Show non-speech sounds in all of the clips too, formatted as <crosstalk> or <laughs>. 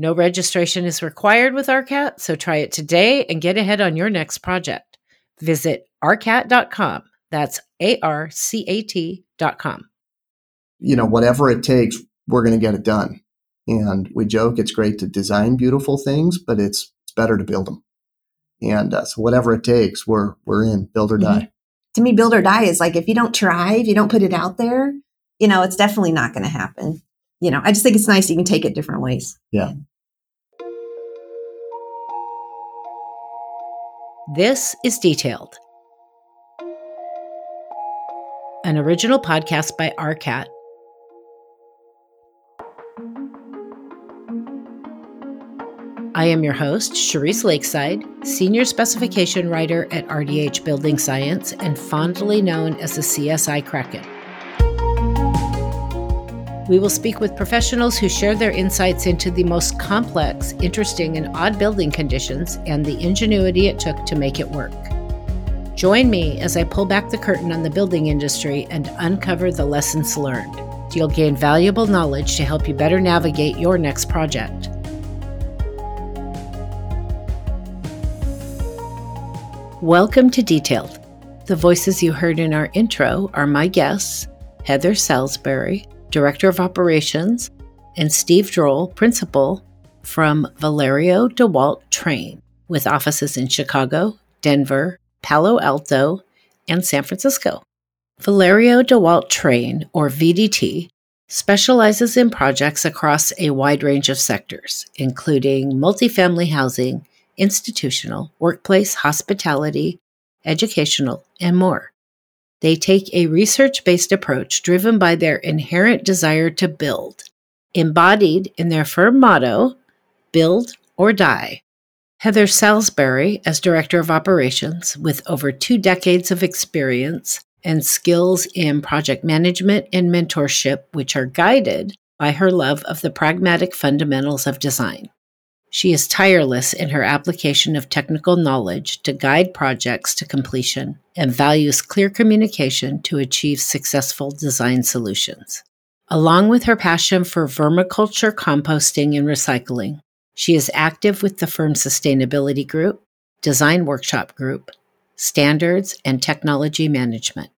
No registration is required with ARCAT, so try it today and get ahead on your next project. Visit arcat.com. That's A R C A T.com. You know, whatever it takes, we're going to get it done. And we joke it's great to design beautiful things, but it's, it's better to build them. And uh, so, whatever it takes, we're we're in build or die. Mm-hmm. To me, build or die is like if you don't try, if you don't put it out there, you know, it's definitely not going to happen. You know, I just think it's nice you can take it different ways. Yeah. This is Detailed, an original podcast by ARCAT. I am your host, Cherise Lakeside, Senior Specification Writer at RDH Building Science and fondly known as the CSI Kraken. We will speak with professionals who share their insights into the most complex, interesting, and odd building conditions and the ingenuity it took to make it work. Join me as I pull back the curtain on the building industry and uncover the lessons learned. You'll gain valuable knowledge to help you better navigate your next project. Welcome to Detailed. The voices you heard in our intro are my guests, Heather Salisbury, Director of Operations, and Steve Droll, Principal from Valerio DeWalt Train, with offices in Chicago, Denver, Palo Alto, and San Francisco. Valerio DeWalt Train, or VDT, specializes in projects across a wide range of sectors, including multifamily housing, institutional, workplace, hospitality, educational, and more. They take a research based approach driven by their inherent desire to build, embodied in their firm motto build or die. Heather Salisbury, as Director of Operations, with over two decades of experience and skills in project management and mentorship, which are guided by her love of the pragmatic fundamentals of design. She is tireless in her application of technical knowledge to guide projects to completion and values clear communication to achieve successful design solutions. Along with her passion for vermiculture, composting, and recycling, she is active with the firm's sustainability group, design workshop group, standards, and technology management.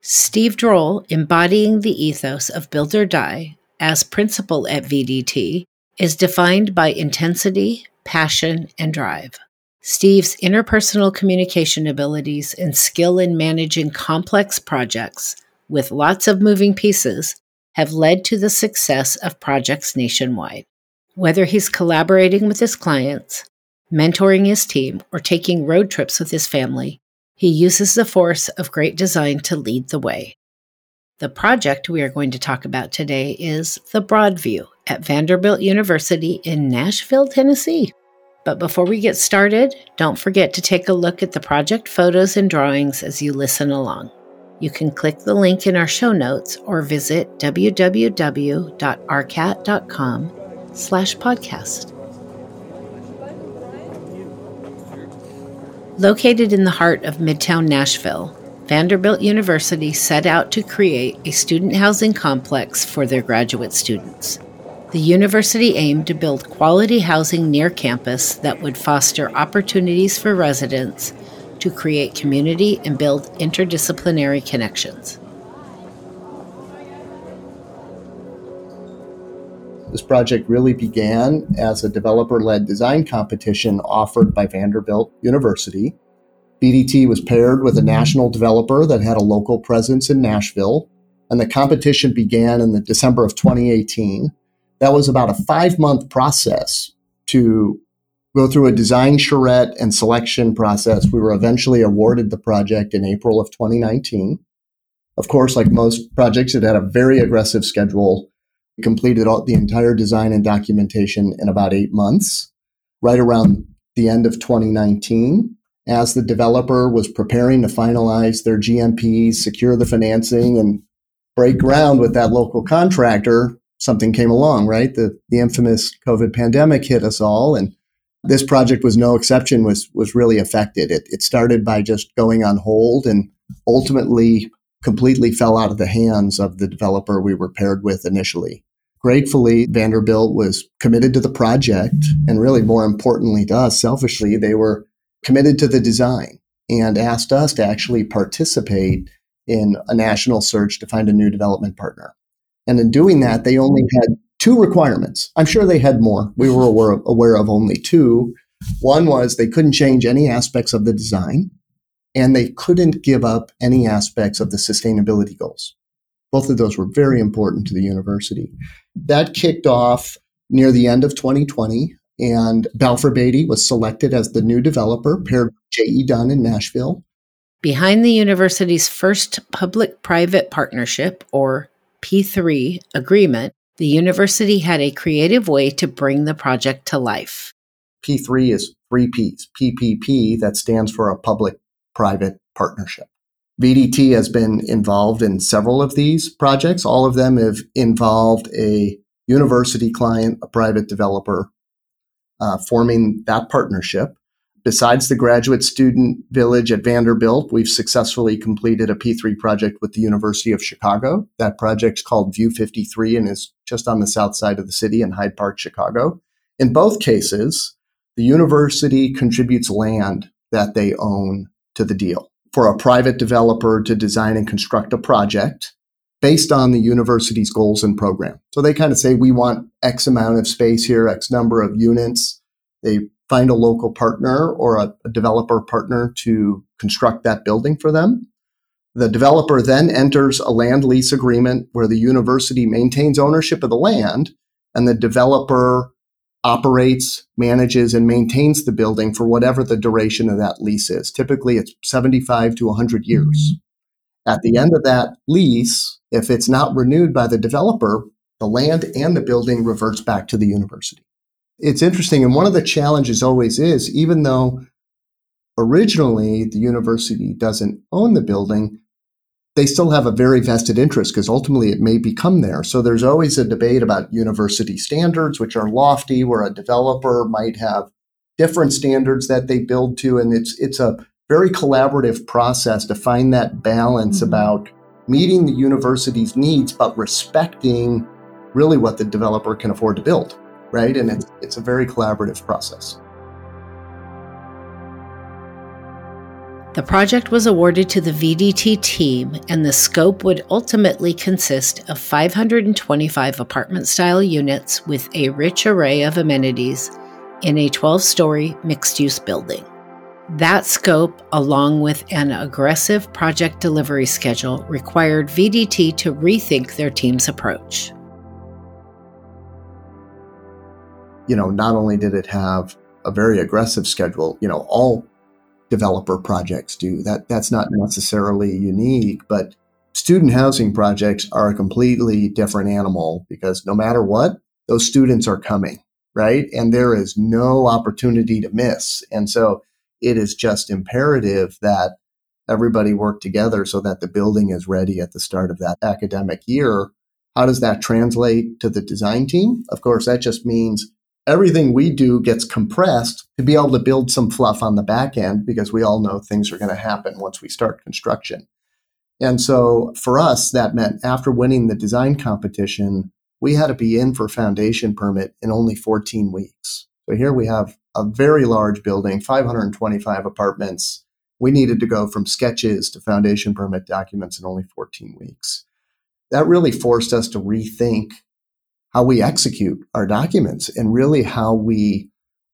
Steve Droll, embodying the ethos of Build or Die as principal at VDT, is defined by intensity, passion, and drive. Steve's interpersonal communication abilities and skill in managing complex projects with lots of moving pieces have led to the success of projects nationwide. Whether he's collaborating with his clients, mentoring his team, or taking road trips with his family, he uses the force of great design to lead the way. The project we are going to talk about today is the Broadview at Vanderbilt University in Nashville, Tennessee. But before we get started, don't forget to take a look at the project photos and drawings as you listen along. You can click the link in our show notes or visit www.arcat.com slash podcast. Located in the heart of Midtown Nashville, Vanderbilt University set out to create a student housing complex for their graduate students. The university aimed to build quality housing near campus that would foster opportunities for residents to create community and build interdisciplinary connections. This project really began as a developer led design competition offered by Vanderbilt University. VDT was paired with a national developer that had a local presence in Nashville, and the competition began in the December of 2018. That was about a five month process to go through a design charrette and selection process. We were eventually awarded the project in April of 2019. Of course, like most projects, it had a very aggressive schedule. We completed all, the entire design and documentation in about eight months, right around the end of 2019. As the developer was preparing to finalize their GMPs, secure the financing, and break ground with that local contractor, something came along, right? The, the infamous COVID pandemic hit us all. And this project was no exception, was, was really affected. It, it started by just going on hold and ultimately completely fell out of the hands of the developer we were paired with initially. Gratefully, Vanderbilt was committed to the project, and really more importantly to us, selfishly, they were committed to the design and asked us to actually participate in a national search to find a new development partner. And in doing that, they only had two requirements. I'm sure they had more. We were aware of, aware of only two. One was they couldn't change any aspects of the design and they couldn't give up any aspects of the sustainability goals. Both of those were very important to the university. That kicked off near the end of 2020, and Balfour Beatty was selected as the new developer, paired with J.E. Dunn in Nashville. Behind the university's first public private partnership, or P3 agreement, the university had a creative way to bring the project to life. P3 is three P's. PPP, that stands for a public private partnership. VDT has been involved in several of these projects. All of them have involved a university client, a private developer, uh, forming that partnership. Besides the graduate student village at Vanderbilt, we've successfully completed a P3 project with the University of Chicago. That project's called Vue53 and is just on the south side of the city in Hyde Park, Chicago. In both cases, the university contributes land that they own to the deal. For a private developer to design and construct a project based on the university's goals and program. So they kind of say, we want X amount of space here, X number of units. They find a local partner or a, a developer partner to construct that building for them. The developer then enters a land lease agreement where the university maintains ownership of the land and the developer operates, manages, and maintains the building for whatever the duration of that lease is. Typically, it's 75 to 100 years. Mm-hmm. At the end of that lease, if it's not renewed by the developer, the land and the building reverts back to the university. It's interesting. And one of the challenges always is, even though originally the university doesn't own the building, they still have a very vested interest because ultimately it may become there. So there's always a debate about university standards, which are lofty, where a developer might have different standards that they build to. And it's it's a very collaborative process to find that balance mm-hmm. about meeting the university's needs, but respecting really what the developer can afford to build. Right. And mm-hmm. it's it's a very collaborative process. The project was awarded to the VDT team, and the scope would ultimately consist of 525 apartment style units with a rich array of amenities in a 12 story mixed use building. That scope, along with an aggressive project delivery schedule, required VDT to rethink their team's approach. You know, not only did it have a very aggressive schedule, you know, all developer projects do. That that's not necessarily unique, but student housing projects are a completely different animal because no matter what, those students are coming, right? And there is no opportunity to miss. And so it is just imperative that everybody work together so that the building is ready at the start of that academic year. How does that translate to the design team? Of course, that just means everything we do gets compressed to be able to build some fluff on the back end because we all know things are going to happen once we start construction. And so for us, that meant after winning the design competition, we had to be in for foundation permit in only 14 weeks. So here we have a very large building, 525 apartments. We needed to go from sketches to foundation permit documents in only 14 weeks. That really forced us to rethink how we execute our documents and really how we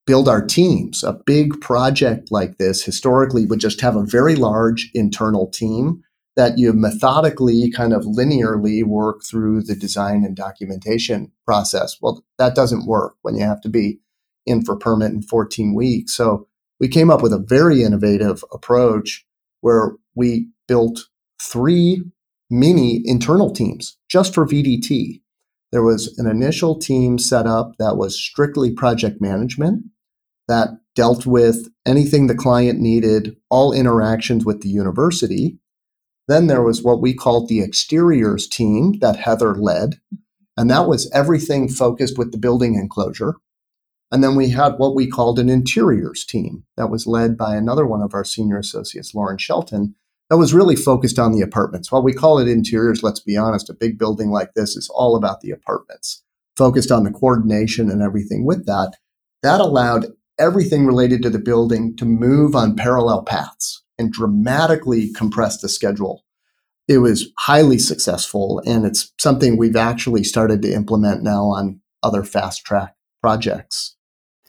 build our teams. A big project like this historically would just have a very large internal team that you methodically, kind of linearly work through the design and documentation process. Well, that doesn't work when you have to be in for permit in 14 weeks. So we came up with a very innovative approach where we built three mini internal teams just for VDT. There was an initial team set up that was strictly project management that dealt with anything the client needed, all interactions with the university. Then there was what we called the exteriors team that Heather led. And that was everything focused with the building enclosure. And then we had what we called an interiors team that was led by another one of our senior associates, Lauren Shelton, that was really focused on the apartments. While we call it interiors, let's be honest, a big building like this is all about the apartments, focused on the coordination and everything with that. That allowed everything related to the building to move on parallel paths and dramatically compressed the schedule. It was highly successful, and it's something we've actually started to implement now on other fast track projects.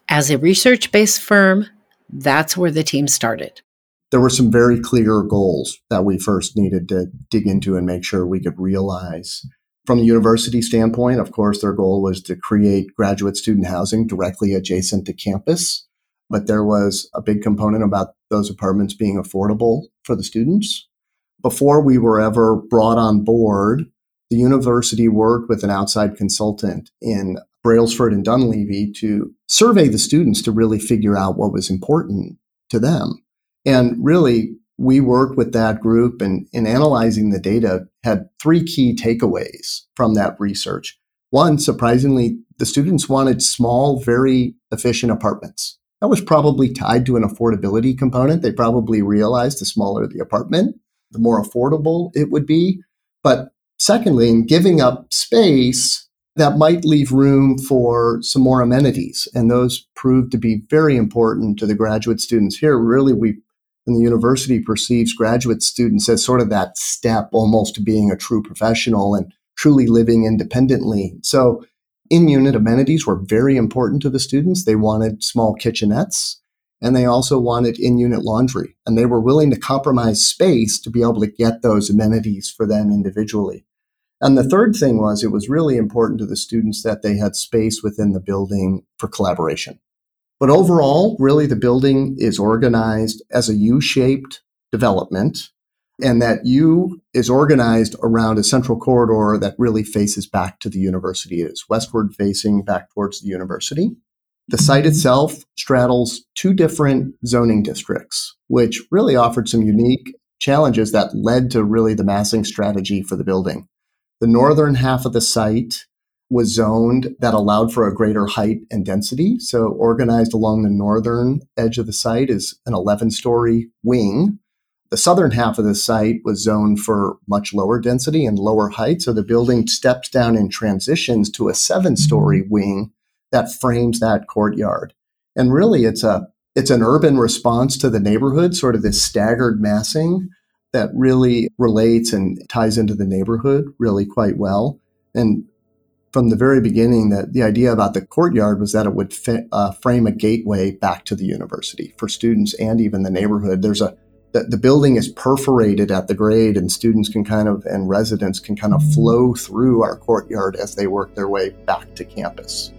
As a research based firm, that's where the team started. There were some very clear goals that we first needed to dig into and make sure we could realize. From the university standpoint, of course, their goal was to create graduate student housing directly adjacent to campus but there was a big component about those apartments being affordable for the students. Before we were ever brought on board, the university worked with an outside consultant in Brailsford and Dunlavy to survey the students to really figure out what was important to them. And really, we worked with that group and in analyzing the data had three key takeaways from that research. One, surprisingly, the students wanted small, very efficient apartments that was probably tied to an affordability component. They probably realized the smaller the apartment, the more affordable it would be. But secondly, in giving up space, that might leave room for some more amenities. And those proved to be very important to the graduate students here. Really, we in the university perceives graduate students as sort of that step almost to being a true professional and truly living independently. So in unit amenities were very important to the students. They wanted small kitchenettes and they also wanted in unit laundry. And they were willing to compromise space to be able to get those amenities for them individually. And the third thing was it was really important to the students that they had space within the building for collaboration. But overall, really, the building is organized as a U shaped development and that U is organized around a central corridor that really faces back to the university. It is westward facing back towards the university. The site itself straddles two different zoning districts, which really offered some unique challenges that led to really the massing strategy for the building. The northern half of the site was zoned that allowed for a greater height and density. So, organized along the northern edge of the site is an 11 story wing the southern half of the site was zoned for much lower density and lower height. So the building steps down and transitions to a seven story mm-hmm. wing that frames that courtyard. And really it's a it's an urban response to the neighborhood, sort of this staggered massing that really relates and ties into the neighborhood really quite well. And from the very beginning, that the idea about the courtyard was that it would uh, frame a gateway back to the university for students and even the neighborhood. There's a the, the building is perforated at the grade and students can kind of and residents can kind of flow through our courtyard as they work their way back to campus.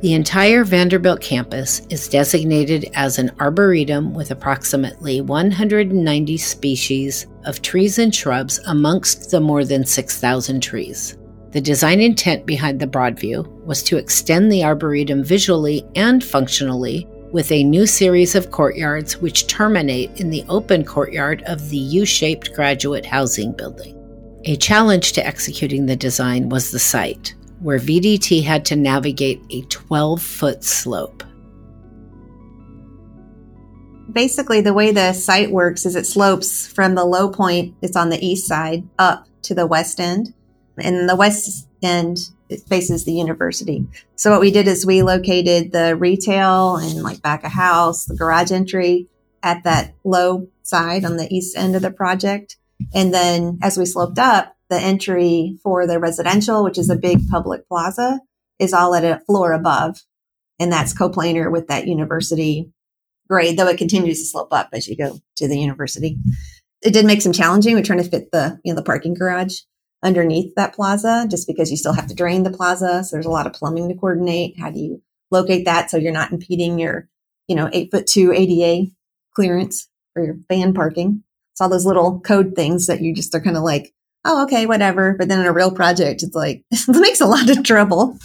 The entire Vanderbilt campus is designated as an arboretum with approximately 190 species of trees and shrubs amongst the more than 6,000 trees. The design intent behind the Broadview was to extend the arboretum visually and functionally with a new series of courtyards which terminate in the open courtyard of the U shaped graduate housing building. A challenge to executing the design was the site, where VDT had to navigate a 12 foot slope. Basically, the way the site works is it slopes from the low point, it's on the east side, up to the west end. And the west end it faces the university. So what we did is we located the retail and like back of house, the garage entry at that low side on the east end of the project. And then as we sloped up, the entry for the residential, which is a big public plaza, is all at a floor above. And that's coplanar with that university grade, though it continues to slope up as you go to the university. It did make some challenging. We're trying to fit the, you know, the parking garage underneath that plaza just because you still have to drain the plaza. So there's a lot of plumbing to coordinate. How do you locate that so you're not impeding your, you know, eight foot two ADA clearance for your van parking? It's all those little code things that you just are kind of like, oh, okay, whatever. But then in a real project, it's like, <laughs> it makes a lot of trouble.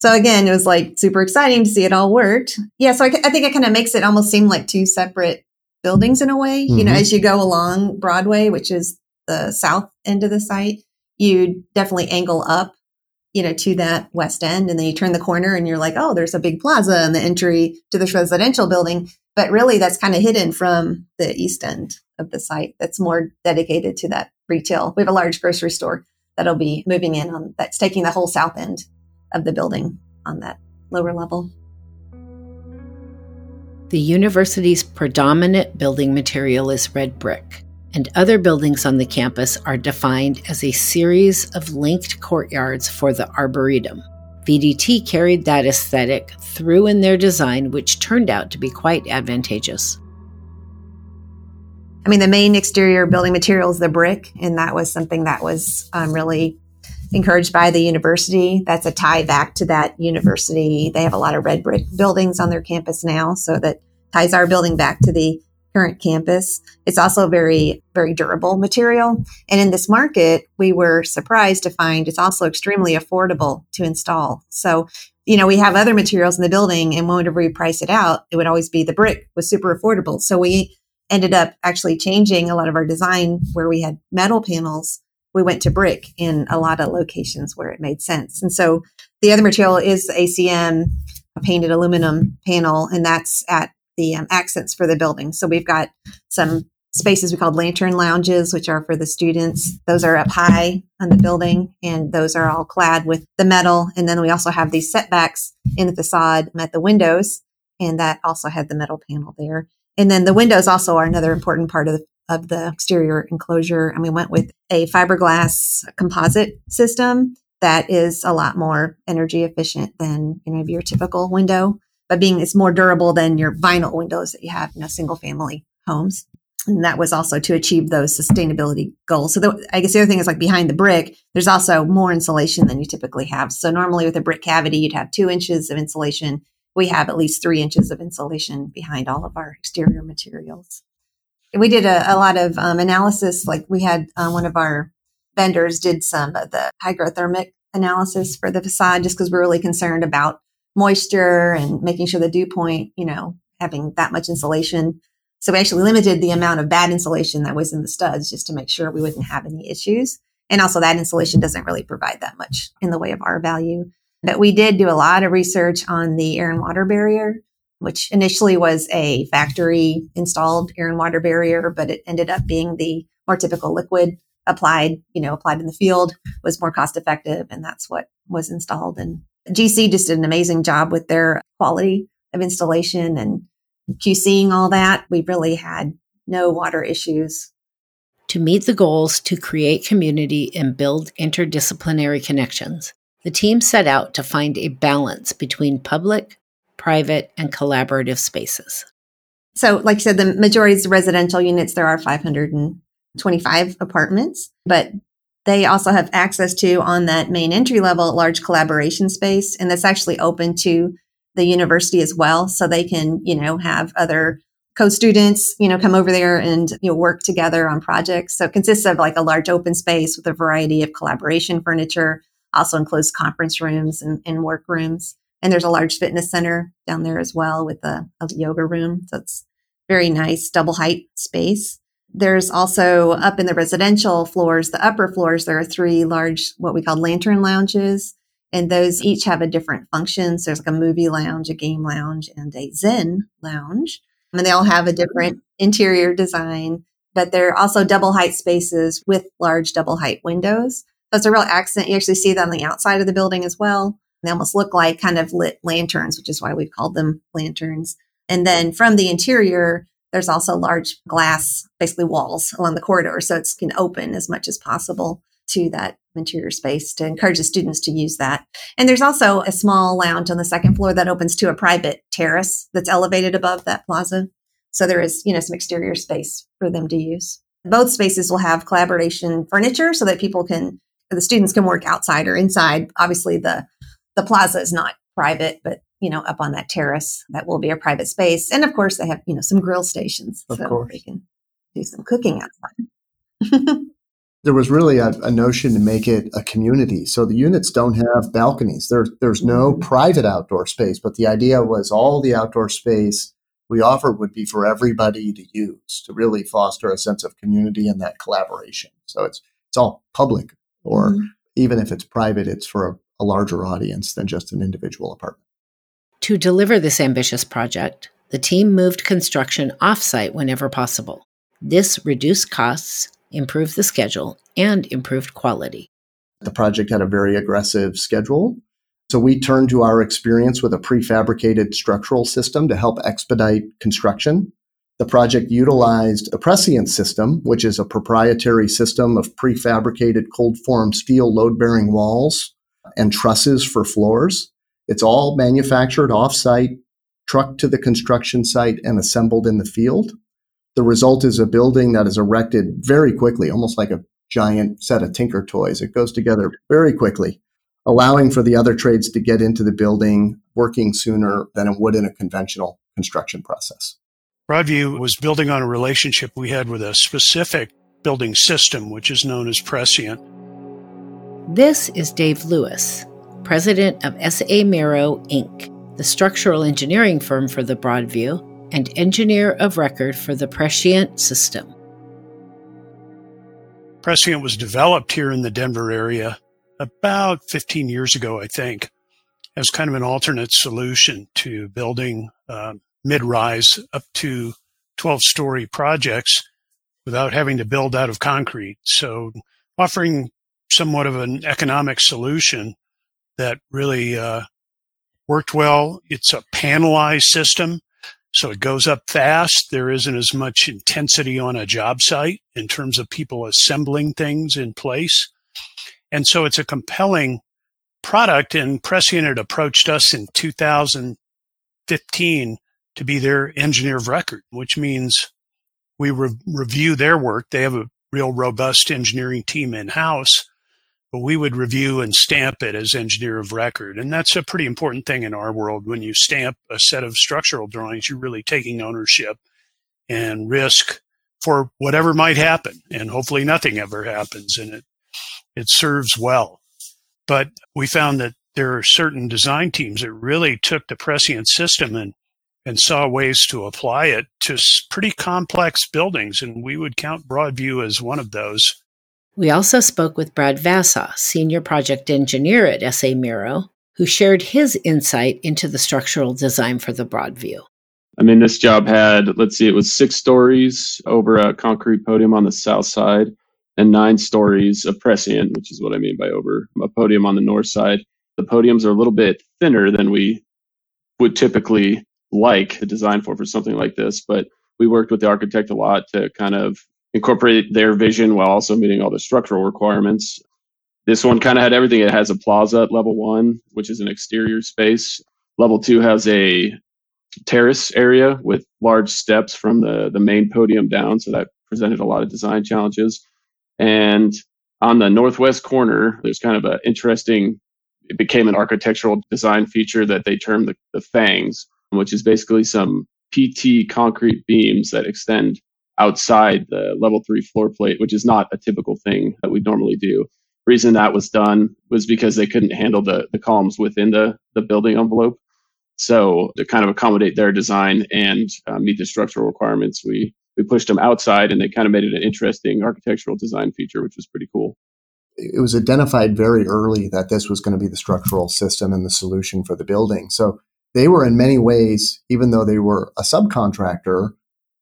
So again, it was like super exciting to see it all worked. Yeah. So I, I think it kind of makes it almost seem like two separate buildings in a way. Mm-hmm. You know, mm-hmm. as you go along Broadway, which is the south end of the site, you definitely angle up, you know, to that west end. And then you turn the corner and you're like, oh, there's a big plaza and the entry to this residential building. But really, that's kind of hidden from the east end of the site that's more dedicated to that retail. We have a large grocery store that'll be moving in on that's taking the whole south end of the building on that lower level. The university's predominant building material is red brick, and other buildings on the campus are defined as a series of linked courtyards for the Arboretum. VDT carried that aesthetic through in their design, which turned out to be quite advantageous. I mean, the main exterior building material is the brick, and that was something that was um, really encouraged by the university. That's a tie back to that university. They have a lot of red brick buildings on their campus now, so that ties our building back to the current campus. It's also very, very durable material. And in this market, we were surprised to find it's also extremely affordable to install. So, you know, we have other materials in the building, and whenever we price it out, it would always be the brick was super affordable. So we ended up actually changing a lot of our design where we had metal panels we went to brick in a lot of locations where it made sense. And so the other material is ACM painted aluminum panel, and that's at the um, accents for the building. So we've got some spaces we call lantern lounges, which are for the students. Those are up high on the building, and those are all clad with the metal. And then we also have these setbacks in the facade at the windows, and that also had the metal panel there. And then the windows also are another important part of the of the exterior enclosure. And we went with a fiberglass composite system that is a lot more energy efficient than you know your typical window, but being it's more durable than your vinyl windows that you have in a single family homes. And that was also to achieve those sustainability goals. So the, I guess the other thing is like behind the brick, there's also more insulation than you typically have. So normally with a brick cavity, you'd have two inches of insulation. We have at least three inches of insulation behind all of our exterior materials we did a, a lot of um, analysis. Like we had um, one of our vendors did some of the hygrothermic analysis for the facade just because we're really concerned about moisture and making sure the dew point, you know, having that much insulation. So we actually limited the amount of batt insulation that was in the studs just to make sure we wouldn't have any issues. And also that insulation doesn't really provide that much in the way of R value. But we did do a lot of research on the air and water barrier which initially was a factory installed air and water barrier, but it ended up being the more typical liquid applied, you know, applied in the field was more cost effective. And that's what was installed. And GC just did an amazing job with their quality of installation and QCing all that. We really had no water issues. To meet the goals to create community and build interdisciplinary connections, the team set out to find a balance between public, private, and collaborative spaces. So, like I said, the majority is residential units. There are 525 apartments, but they also have access to on that main entry level large collaboration space. And that's actually open to the university as well. So they can, you know, have other co-students, you know, come over there and, you know, work together on projects. So it consists of like a large open space with a variety of collaboration furniture, also includes conference rooms and, and work rooms. And there's a large fitness center down there as well with a, a yoga room. So it's very nice double height space. There's also up in the residential floors, the upper floors, there are three large, what we call lantern lounges. And those each have a different function. So there's like a movie lounge, a game lounge, and a Zen lounge. And they all have a different interior design, but they're also double height spaces with large double height windows. It's a real accent. You actually see that on the outside of the building as well. They almost look like kind of lit lanterns, which is why we've called them lanterns. And then from the interior, there's also large glass, basically walls along the corridor. So it's can open as much as possible. to that interior space to encourage the students to use that. And there's also a small lounge on the second floor that opens to a private terrace that's elevated above that plaza. So there is, you know, some exterior space for them to use. Both spaces will have collaboration furniture so that people can, the students can work outside or inside. Obviously, the the plaza is not private, but you know, up on that terrace, that will be a private space. And of course, they have you know some grill stations, of so course. they can do some cooking outside. <laughs> there was really a, a, notion to make it a community. So the units don't have balconies. There, there's no mm-hmm. private outdoor space, but the idea was all the outdoor space we offer would be for everybody to use to really foster a sense of community and that collaboration. So it's it's all public, or mm-hmm. even if it's private, it's for a, a larger audience than just an individual apartment. To deliver this ambitious project, the team moved construction offsite whenever possible. This reduced costs improved the schedule, and improved quality. The project had a very aggressive schedule. So we turned to our experience with a prefabricated structural system to help expedite construction. The project utilized a prescient system, which is a proprietary system of prefabricated cold form steel load bearing walls and trusses for floors. It's all manufactured offsite, trucked to the construction site, and assembled in the field. The result is a building that is erected very quickly, almost like a giant set of Tinker toys. It goes together very quickly, allowing for the other trades to get into the building working sooner than it would in a conventional construction process. Broadview was building on a relationship we had with a specific building system, which is known as Prescient. This is Dave Lewis, president of SA Miro Inc., the structural engineering firm for the Broadview and engineer of record for the Prescient system. Prescient was developed here in the Denver area about 15 years ago, I think, as kind of an alternate solution to building uh, mid rise up to 12 story projects without having to build out of concrete. So, offering somewhat of an economic solution that really uh, worked well. It's a panelized system so it goes up fast. There isn't as much intensity on a job site in terms of people assembling things in place. And so it's a compelling product. And Prescient had approached us in 2015 to be their engineer of record, which means we re- review their work. They have a real robust engineering team in house but we would review and stamp it as engineer of record. And that's a pretty important thing in our world. When you stamp a set of structural drawings, you're really taking ownership and risk for whatever might happen. And hopefully nothing ever happens and it, it serves well. But we found that there are certain design teams that really took the prescient system and and saw ways to apply it to pretty complex buildings. And we would count Broadview as one of those. We also spoke with Brad Vassa, Senior Project Engineer at SA Miro, who shared his insight into the structural design for the Broadview. I mean, this job had, let's see, it was six stories over a concrete podium on the south side and nine stories of prescient, which is what I mean by over a podium on the north side. The podiums are a little bit thinner than we would typically like the design for for something like this, but we worked with the architect a lot to kind of incorporate their vision while also meeting all the structural requirements. This one kind of had everything. It has a plaza at level one, which is an exterior space. Level two has a terrace area with large steps from the, the main podium down. So that presented a lot of design challenges. And on the northwest corner, there's kind of an interesting, it became an architectural design feature that they termed the, the fangs, which is basically some PT concrete beams that extend outside the level three floor plate, which is not a typical thing that we normally do. Reason that was done was because they couldn't handle the, the columns within the, the building envelope. So to kind of accommodate their design and uh, meet the structural requirements, we we pushed them outside, and they kind of made it an interesting architectural design feature, which was pretty cool. It was identified very early that this was going to be the structural system and the solution for the building. So they were in many ways, even though they were a subcontractor,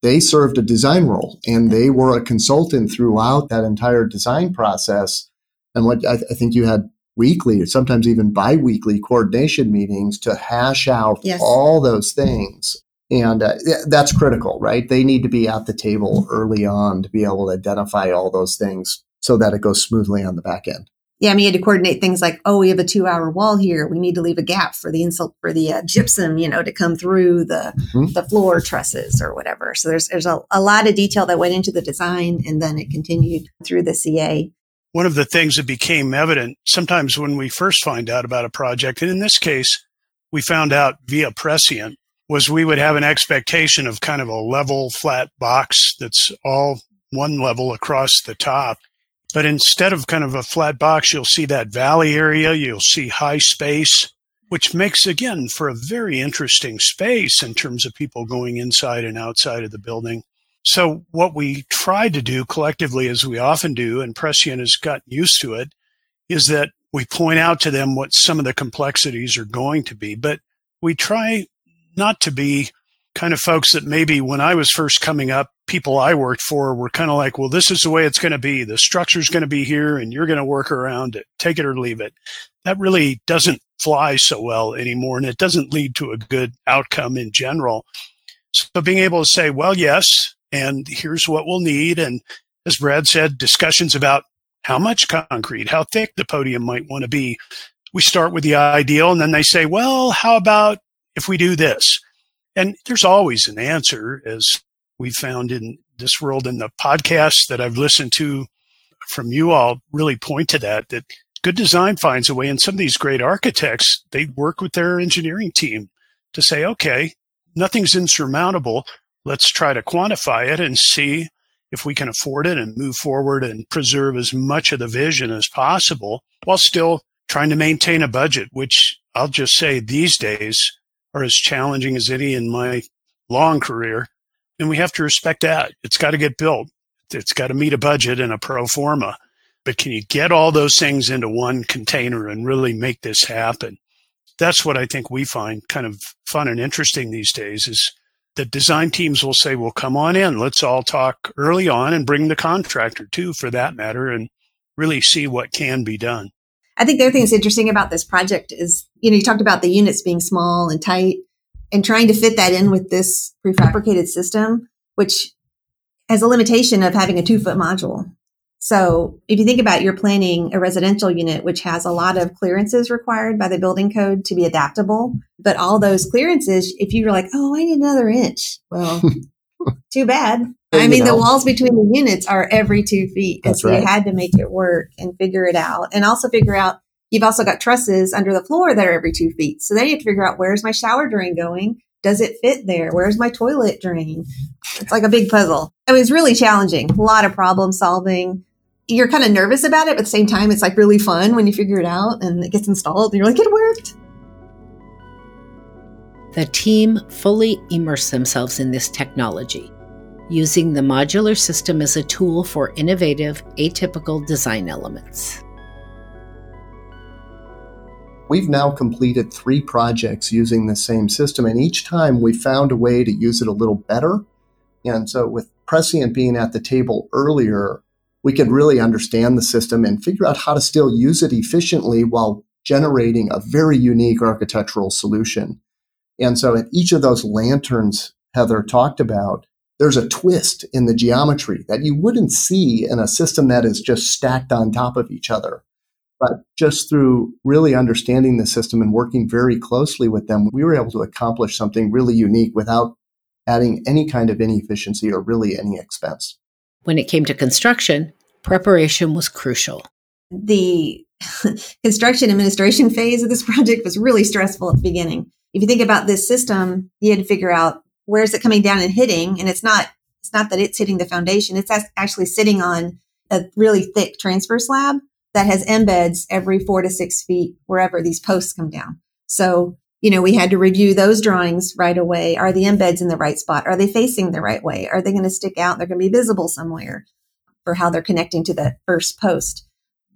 they served a design role and they were a consultant throughout that entire design process. And what I, th- I think you had weekly or sometimes even bi-weekly coordination meetings to hash out yes. all those things and uh, that's critical right they need to be at the table early on to be able to identify all those things so that it goes smoothly on the back end. Yeah, I mean, you had to coordinate things like, oh, we have a two-hour wall here. We need to leave a gap for the insult for the uh, gypsum, you know, to come through the mm-hmm. the floor trusses or whatever. So there's there's a, a lot of detail that went into the design, and then it continued through the CA. One of the things that became evident sometimes when we first find out about a project, and in this case, we found out via prescient, was we would have an expectation of kind of a level, flat box that's all one level across the top. But instead of kind of a flat box, you'll see that valley area, you'll see high space, which makes again for a very interesting space in terms of people going inside and outside of the building. So what we tried to do collectively, as we often do, and Prescient has gotten used to it, is that we point out to them what some of the complexities are going to be, but we try not to be kind of folks that maybe when I was first coming up, people I worked for were kind of like, well, this is the way it's going to be. The structure's going to be here and you're going to work around it. Take it or leave it. That really doesn't fly so well anymore. And it doesn't lead to a good outcome in general. So being able to say, well, yes, and here's what we'll need. And as Brad said, discussions about how much concrete, how thick the podium might want to be. We start with the ideal and then they say, well, how about if we do this? And there's always an answer, as we found in this world in the podcasts that I've listened to from you all really point to that, that good design finds a way. And some of these great architects, they work with their engineering team to say, okay, nothing's insurmountable. Let's try to quantify it and see if we can afford it and move forward and preserve as much of the vision as possible while still trying to maintain a budget, which I'll just say these days are as challenging as any in my long career. And we have to respect that. It's got to get built. It's got to meet a budget and a pro forma. But can you get all those things into one container and really make this happen? That's what I think we find kind of fun and interesting these days is the design teams will say, well, come on in. Let's all talk early on and bring the contractor too, for that matter, and really see what can be done. I think the other thing that's interesting about this project is, you know, you talked about the units being small and tight and trying to fit that in with this prefabricated system, which has a limitation of having a two foot module. So if you think about you're planning a residential unit, which has a lot of clearances required by the building code to be adaptable, but all those clearances, if you were like, oh, I need another inch, well, <laughs> too bad. I mean, know. the walls between the units are every two feet. And so right. you had to make it work and figure it out. And also figure out you've also got trusses under the floor that are every two feet. So then you have to figure out where's my shower drain going? Does it fit there? Where's my toilet drain? It's like a big puzzle. It was really challenging. A lot of problem solving. You're kind of nervous about it, but at the same time, it's like really fun when you figure it out and it gets installed and you're like, it worked. The team fully immersed themselves in this technology using the modular system as a tool for innovative, atypical design elements. We've now completed three projects using the same system, and each time we found a way to use it a little better. And so, with Prescient being at the table earlier, we could really understand the system and figure out how to still use it efficiently while generating a very unique architectural solution. And so, at each of those lanterns Heather talked about, there's a twist in the geometry that you wouldn't see in a system that is just stacked on top of each other. But just through really understanding the system and working very closely with them, we were able to accomplish something really unique without adding any kind of inefficiency or really any expense. When it came to construction, preparation was crucial. The <laughs> construction administration phase of this project was really stressful at the beginning. If you think about this system, you had to figure out where is it coming down and hitting? And it's not, it's not that it's hitting the foundation. It's actually sitting on a really thick transfer slab that has embeds every four to six feet wherever these posts come down. So, you know, we had to review those drawings right away. Are the embeds in the right spot? Are they facing the right way? Are they going to stick out? They're going to be visible somewhere for how they're connecting to the first post.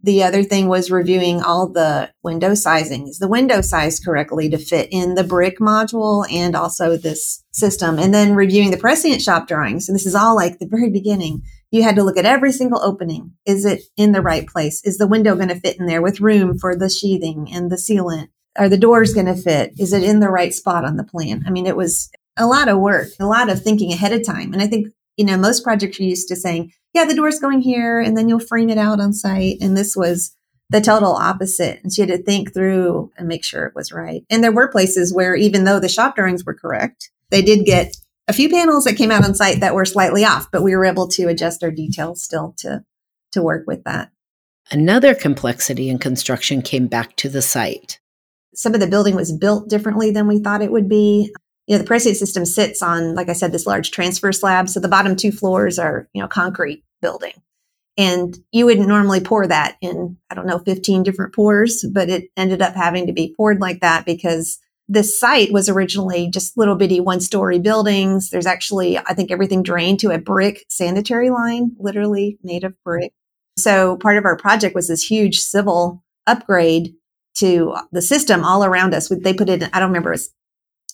The other thing was reviewing all the window sizing. Is the window sized correctly to fit in the brick module and also this system? And then reviewing the prescient shop drawings. And this is all like the very beginning. You had to look at every single opening. Is it in the right place? Is the window going to fit in there with room for the sheathing and the sealant? Are the doors going to fit? Is it in the right spot on the plan? I mean, it was a lot of work, a lot of thinking ahead of time. And I think, you know, most projects are used to saying, yeah, the door's going here and then you'll frame it out on site. And this was the total opposite. And she had to think through and make sure it was right. And there were places where even though the shop drawings were correct, they did get a few panels that came out on site that were slightly off, but we were able to adjust our details still to to work with that. Another complexity in construction came back to the site. Some of the building was built differently than we thought it would be. You know, the prescient system sits on, like I said, this large transfer slab. So the bottom two floors are, you know, concrete building. And you wouldn't normally pour that in, I don't know, 15 different pours, but it ended up having to be poured like that because this site was originally just little bitty one story buildings. There's actually, I think everything drained to a brick sanitary line, literally made of brick. So part of our project was this huge civil upgrade to the system all around us. They put it, I don't remember, it's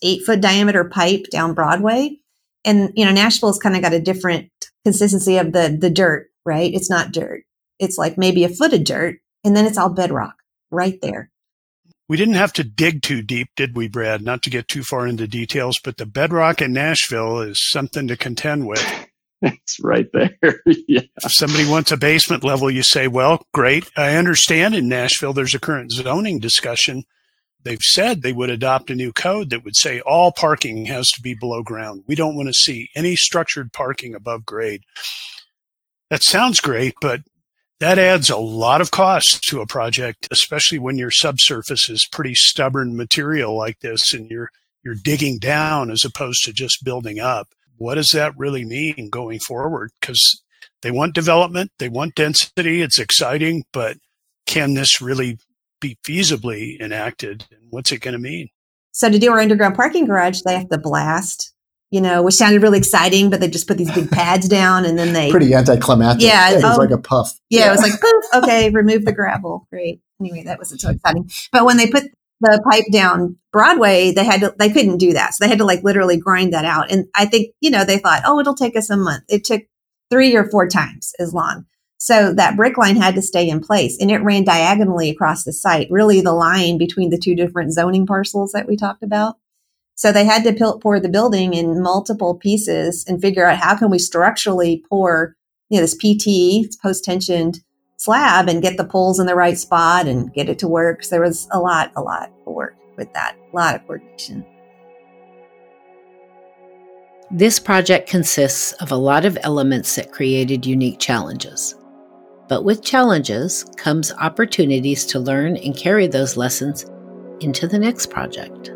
eight foot diameter pipe down Broadway. And, you know, Nashville's kind of got a different consistency of the, the dirt, right? It's not dirt. It's like maybe a foot of dirt and then it's all bedrock right there. We didn't have to dig too deep, did we, Brad? Not to get too far into details, but the bedrock in Nashville is something to contend with. <laughs> it's right there. <laughs> yeah. If somebody wants a basement level, you say, well, great. I understand in Nashville there's a current zoning discussion. They've said they would adopt a new code that would say all parking has to be below ground. We don't want to see any structured parking above grade. That sounds great, but that adds a lot of cost to a project, especially when your subsurface is pretty stubborn material like this and you're you're digging down as opposed to just building up. What does that really mean going forward? Because they want development, they want density, it's exciting, but can this really be feasibly enacted? And what's it going to mean? So to do our underground parking garage, they have to blast you know, which sounded really exciting, but they just put these big pads down and then they pretty anticlimactic. Yeah, it was um, like a puff. Yeah, yeah, it was like poof. Okay, remove the gravel. Great. Anyway, that wasn't so exciting. But when they put the pipe down Broadway, they had to, they couldn't do that, so they had to like literally grind that out. And I think you know they thought, oh, it'll take us a month. It took three or four times as long. So that brick line had to stay in place and it ran diagonally across the site, really the line between the two different zoning parcels that we talked about. So they had to pour the building in multiple pieces and figure out how can we structurally pour, you know, this PT post tensioned slab and get the poles in the right spot and get it to work. So there was a lot, a lot of work with that, a lot of coordination. This project consists of a lot of elements that created unique challenges. But with challenges comes opportunities to learn and carry those lessons into the next project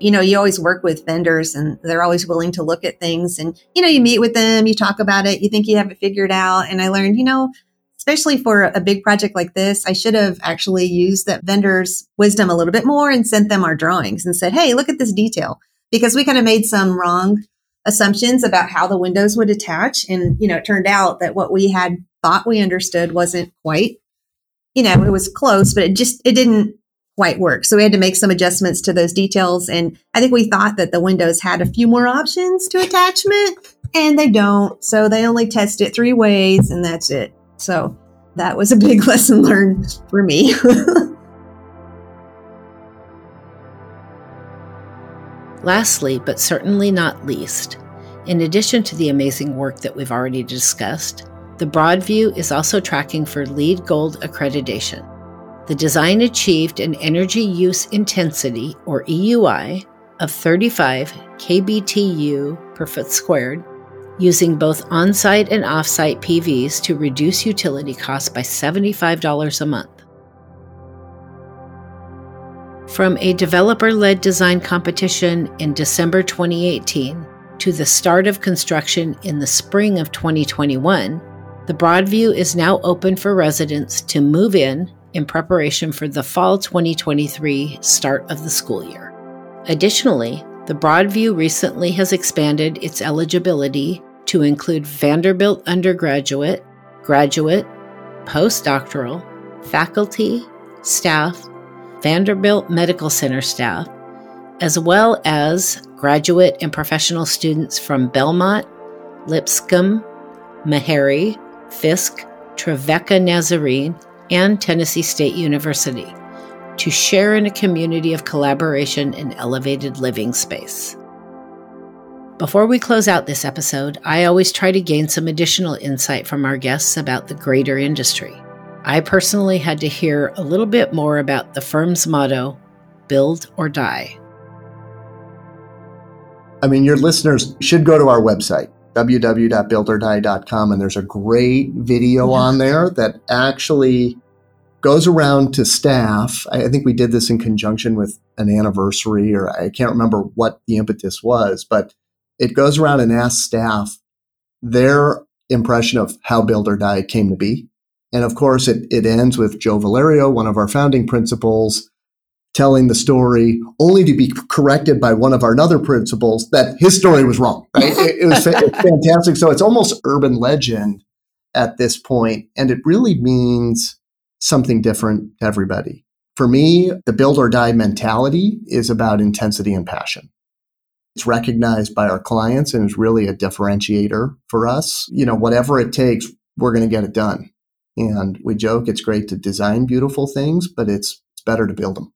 you know, you always work with vendors and they're always willing to look at things. And, you know, you meet with them, you talk about it, you think you have it figured out. And I learned, you know, especially for a big project like this, I should have actually used that vendor's wisdom a little bit more and sent them our drawings and said, Hey, look at this detail because we kind of made some wrong assumptions about how the windows would attach. And, you know, it turned out that what we had thought we understood wasn't quite, you know, it was close, but it just, it didn't quite work. So we had to make some adjustments to those details. And I think we thought that the windows had a few more options to attachment and they don't. So they only test it three ways and that's it. So that was a <laughs> big lesson learned for me. <laughs> Lastly, but certainly not least, in addition to the amazing work that we've already discussed, the Broadview is also tracking for LEED Gold accreditation. The design achieved an energy use intensity, or EUI, of 35 kBTU per foot squared, using both on site and off site PVs to reduce utility costs by $75 a month. From a developer led design competition in December 2018 to the start of construction in the spring of 2021, the Broadview is now open for residents to move in in preparation for the fall 2023 start of the school year. Additionally, the Broadview recently has expanded its eligibility to include Vanderbilt undergraduate, graduate, postdoctoral, faculty, staff, Vanderbilt Medical Center staff, as well as graduate and professional students from Belmont, Lipscomb, Meharry, Fisk, Trevecca Nazarene, and Tennessee State University to share in a community of collaboration and elevated living space. Before we close out this episode, I always try to gain some additional insight from our guests about the greater industry. I personally had to hear a little bit more about the firm's motto build or die. I mean, your listeners should go to our website, www.buildordie.com, and there's a great video yeah. on there that actually goes around to staff. I think we did this in conjunction with an anniversary, or I can't remember what the impetus was, but it goes around and asks staff their impression of how Build or Die came to be. And of course, it, it ends with Joe Valerio, one of our founding principals, telling the story only to be corrected by one of our other principals that his story was wrong. Right? it, it was <laughs> fantastic. So it's almost urban legend at this point, and it really means something different to everybody. For me, the build or die mentality is about intensity and passion. It's recognized by our clients and is really a differentiator for us. You know, whatever it takes, we're going to get it done. And we joke it's great to design beautiful things, but it's, it's better to build them.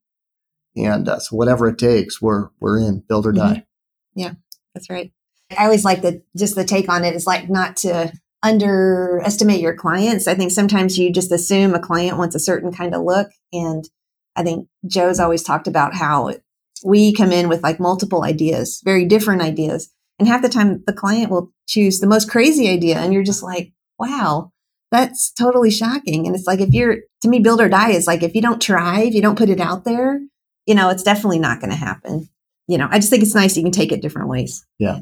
And uh, so whatever it takes, we're we're in build or mm-hmm. die. Yeah, that's right. I always like the just the take on it is like not to underestimate your clients. I think sometimes you just assume a client wants a certain kind of look, and I think Joe's always talked about how we come in with like multiple ideas, very different ideas, and half the time the client will choose the most crazy idea, and you're just like, wow. That's totally shocking. And it's like, if you're, to me, build or die is like, if you don't try, if you don't put it out there, you know, it's definitely not going to happen. You know, I just think it's nice you can take it different ways. Yeah.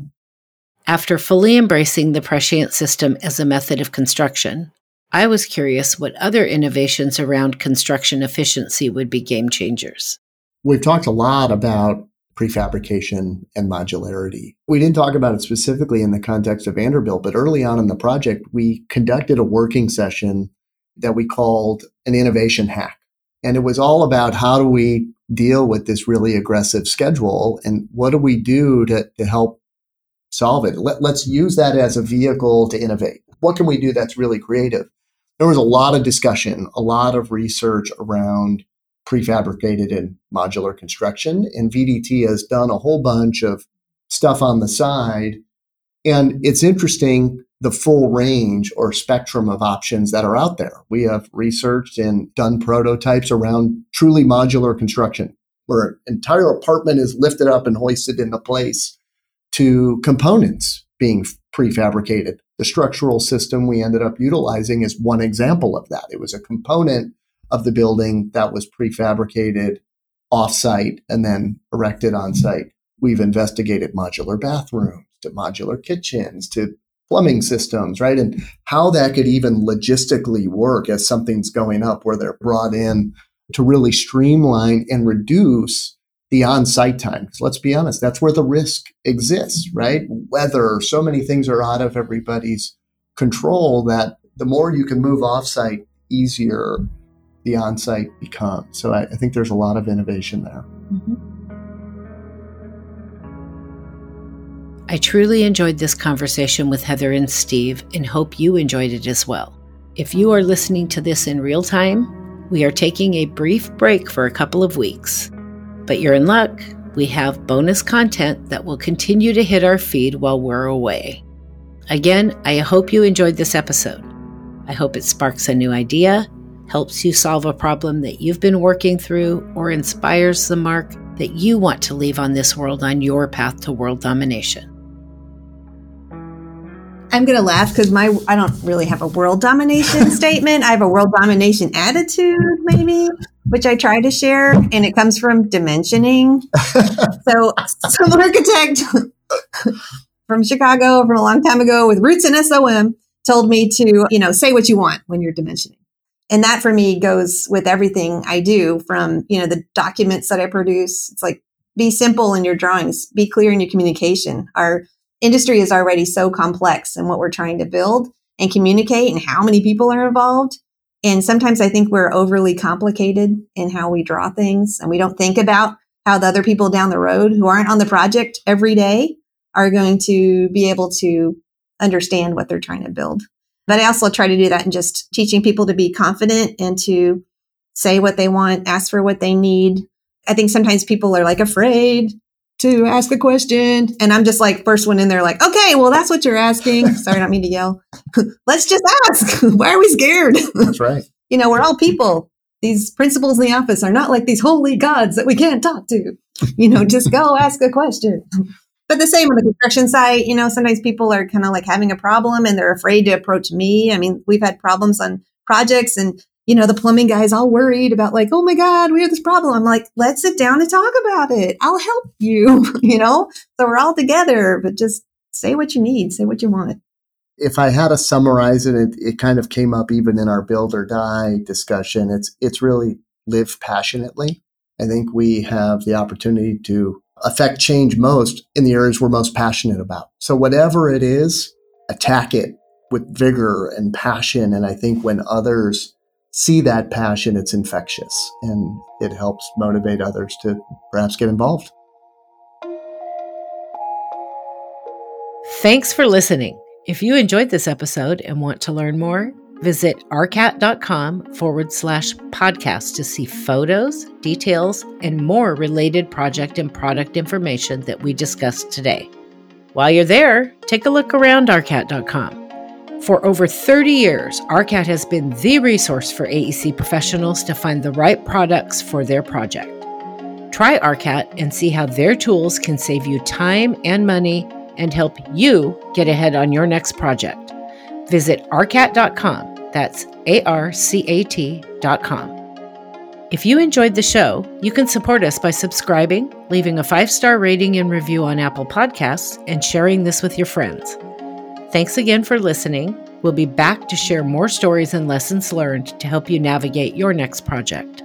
After fully embracing the prescient system as a method of construction, I was curious what other innovations around construction efficiency would be game changers. We've talked a lot about prefabrication and modularity. We didn't talk about it specifically in the context of Vanderbilt, but early on in the project, we conducted a working session that we called an innovation hack. And it was all about how do we deal with this really aggressive schedule and what do we do to, to help solve it? Let, let's use that as a vehicle to innovate. What can we do that's really creative? There was a lot of discussion, a lot of research around prefabricated and modular construction. And VDT has done a whole bunch of stuff on the side. And it's interesting the full range or spectrum of options that are out there. We have researched and done prototypes around truly modular construction, where an entire apartment is lifted up and hoisted into place to components being prefabricated. The structural system we ended up utilizing is one example of that. It was a component of the building that was prefabricated offsite and then erected on site. We've investigated modular bathrooms to modular kitchens to plumbing systems, right? And how that could even logistically work as something's going up where they're brought in to really streamline and reduce the on-site time. Because let's be honest, that's where the risk exists, right? Weather, so many things are out of everybody's control that the more you can move off-site, easier the on-site becomes. So I, I think there's a lot of innovation there. Mm-hmm. I truly enjoyed this conversation with Heather and Steve and hope you enjoyed it as well. If you are listening to this in real time, we are taking a brief break for a couple of weeks. But you're in luck. We have bonus content that will continue to hit our feed while we're away. Again, I hope you enjoyed this episode. I hope it sparks a new idea, helps you solve a problem that you've been working through, or inspires the mark that you want to leave on this world on your path to world domination. I'm going to laugh because my I don't really have a world domination <laughs> statement. I have a world domination attitude, maybe, which I try to share, and it comes from dimensioning. <laughs> so, some architect <laughs> from Chicago from a long time ago with roots in SOM told me to, you know, say what you want when you're dimensioning. And that for me goes with everything I do from, you know, the documents that I produce. It's like be simple in your drawings, be clear in your communication. Our industry is already so complex in what we're trying to build and communicate and how many people are involved. And sometimes I think we're overly complicated in how we draw things and we don't think about how the other people down the road who aren't on the project every day are going to be able to understand what they're trying to build. But I also try to do that in just teaching people to be confident and to say what they want, ask for what they need. I think sometimes people are like afraid to ask a question. And I'm just like, first one in there, like, okay, well, that's what you're asking. <laughs> Sorry, I don't mean to yell. <laughs> Let's just ask. <laughs> Why are we scared? That's right. you know, we're all people. These principals in the office are not like these holy gods that we can't talk to. You know, just go ask a question. But the same on the construction site, you know, sometimes people are kind of like having a problem and they're afraid to approach me. I mean, we've had problems on projects and you know, the plumbing guy's all worried about like, oh my God, we have this problem. I'm like, let's sit down and talk about it. I'll help you, <laughs> you know? So we're all together, but just say what you need, say what you want. If I had to summarize it, it, it kind of came up even in our build or die discussion. It's it's really live passionately. I think we have the opportunity to affect change most in the areas we're most passionate about. So whatever it is, attack it with vigor and passion. And I think when others see that passion, it's infectious and it helps motivate others to perhaps get involved. Thanks for listening. If you enjoyed this episode and want to learn more, visit arcat.com forward slash podcast to see photos, details, and more related project and product information that we discussed today. While you're there, take a look around arcat.com. For over 30 years, ARCAT has been the resource for AEC professionals to find the right products for their project. Try ARCAT and see how their tools can save you time and money and help you get ahead on your next project. Visit arcat.com. That's A R C A T.com. If you enjoyed the show, you can support us by subscribing, leaving a five star rating and review on Apple Podcasts, and sharing this with your friends. Thanks again for listening. We'll be back to share more stories and lessons learned to help you navigate your next project.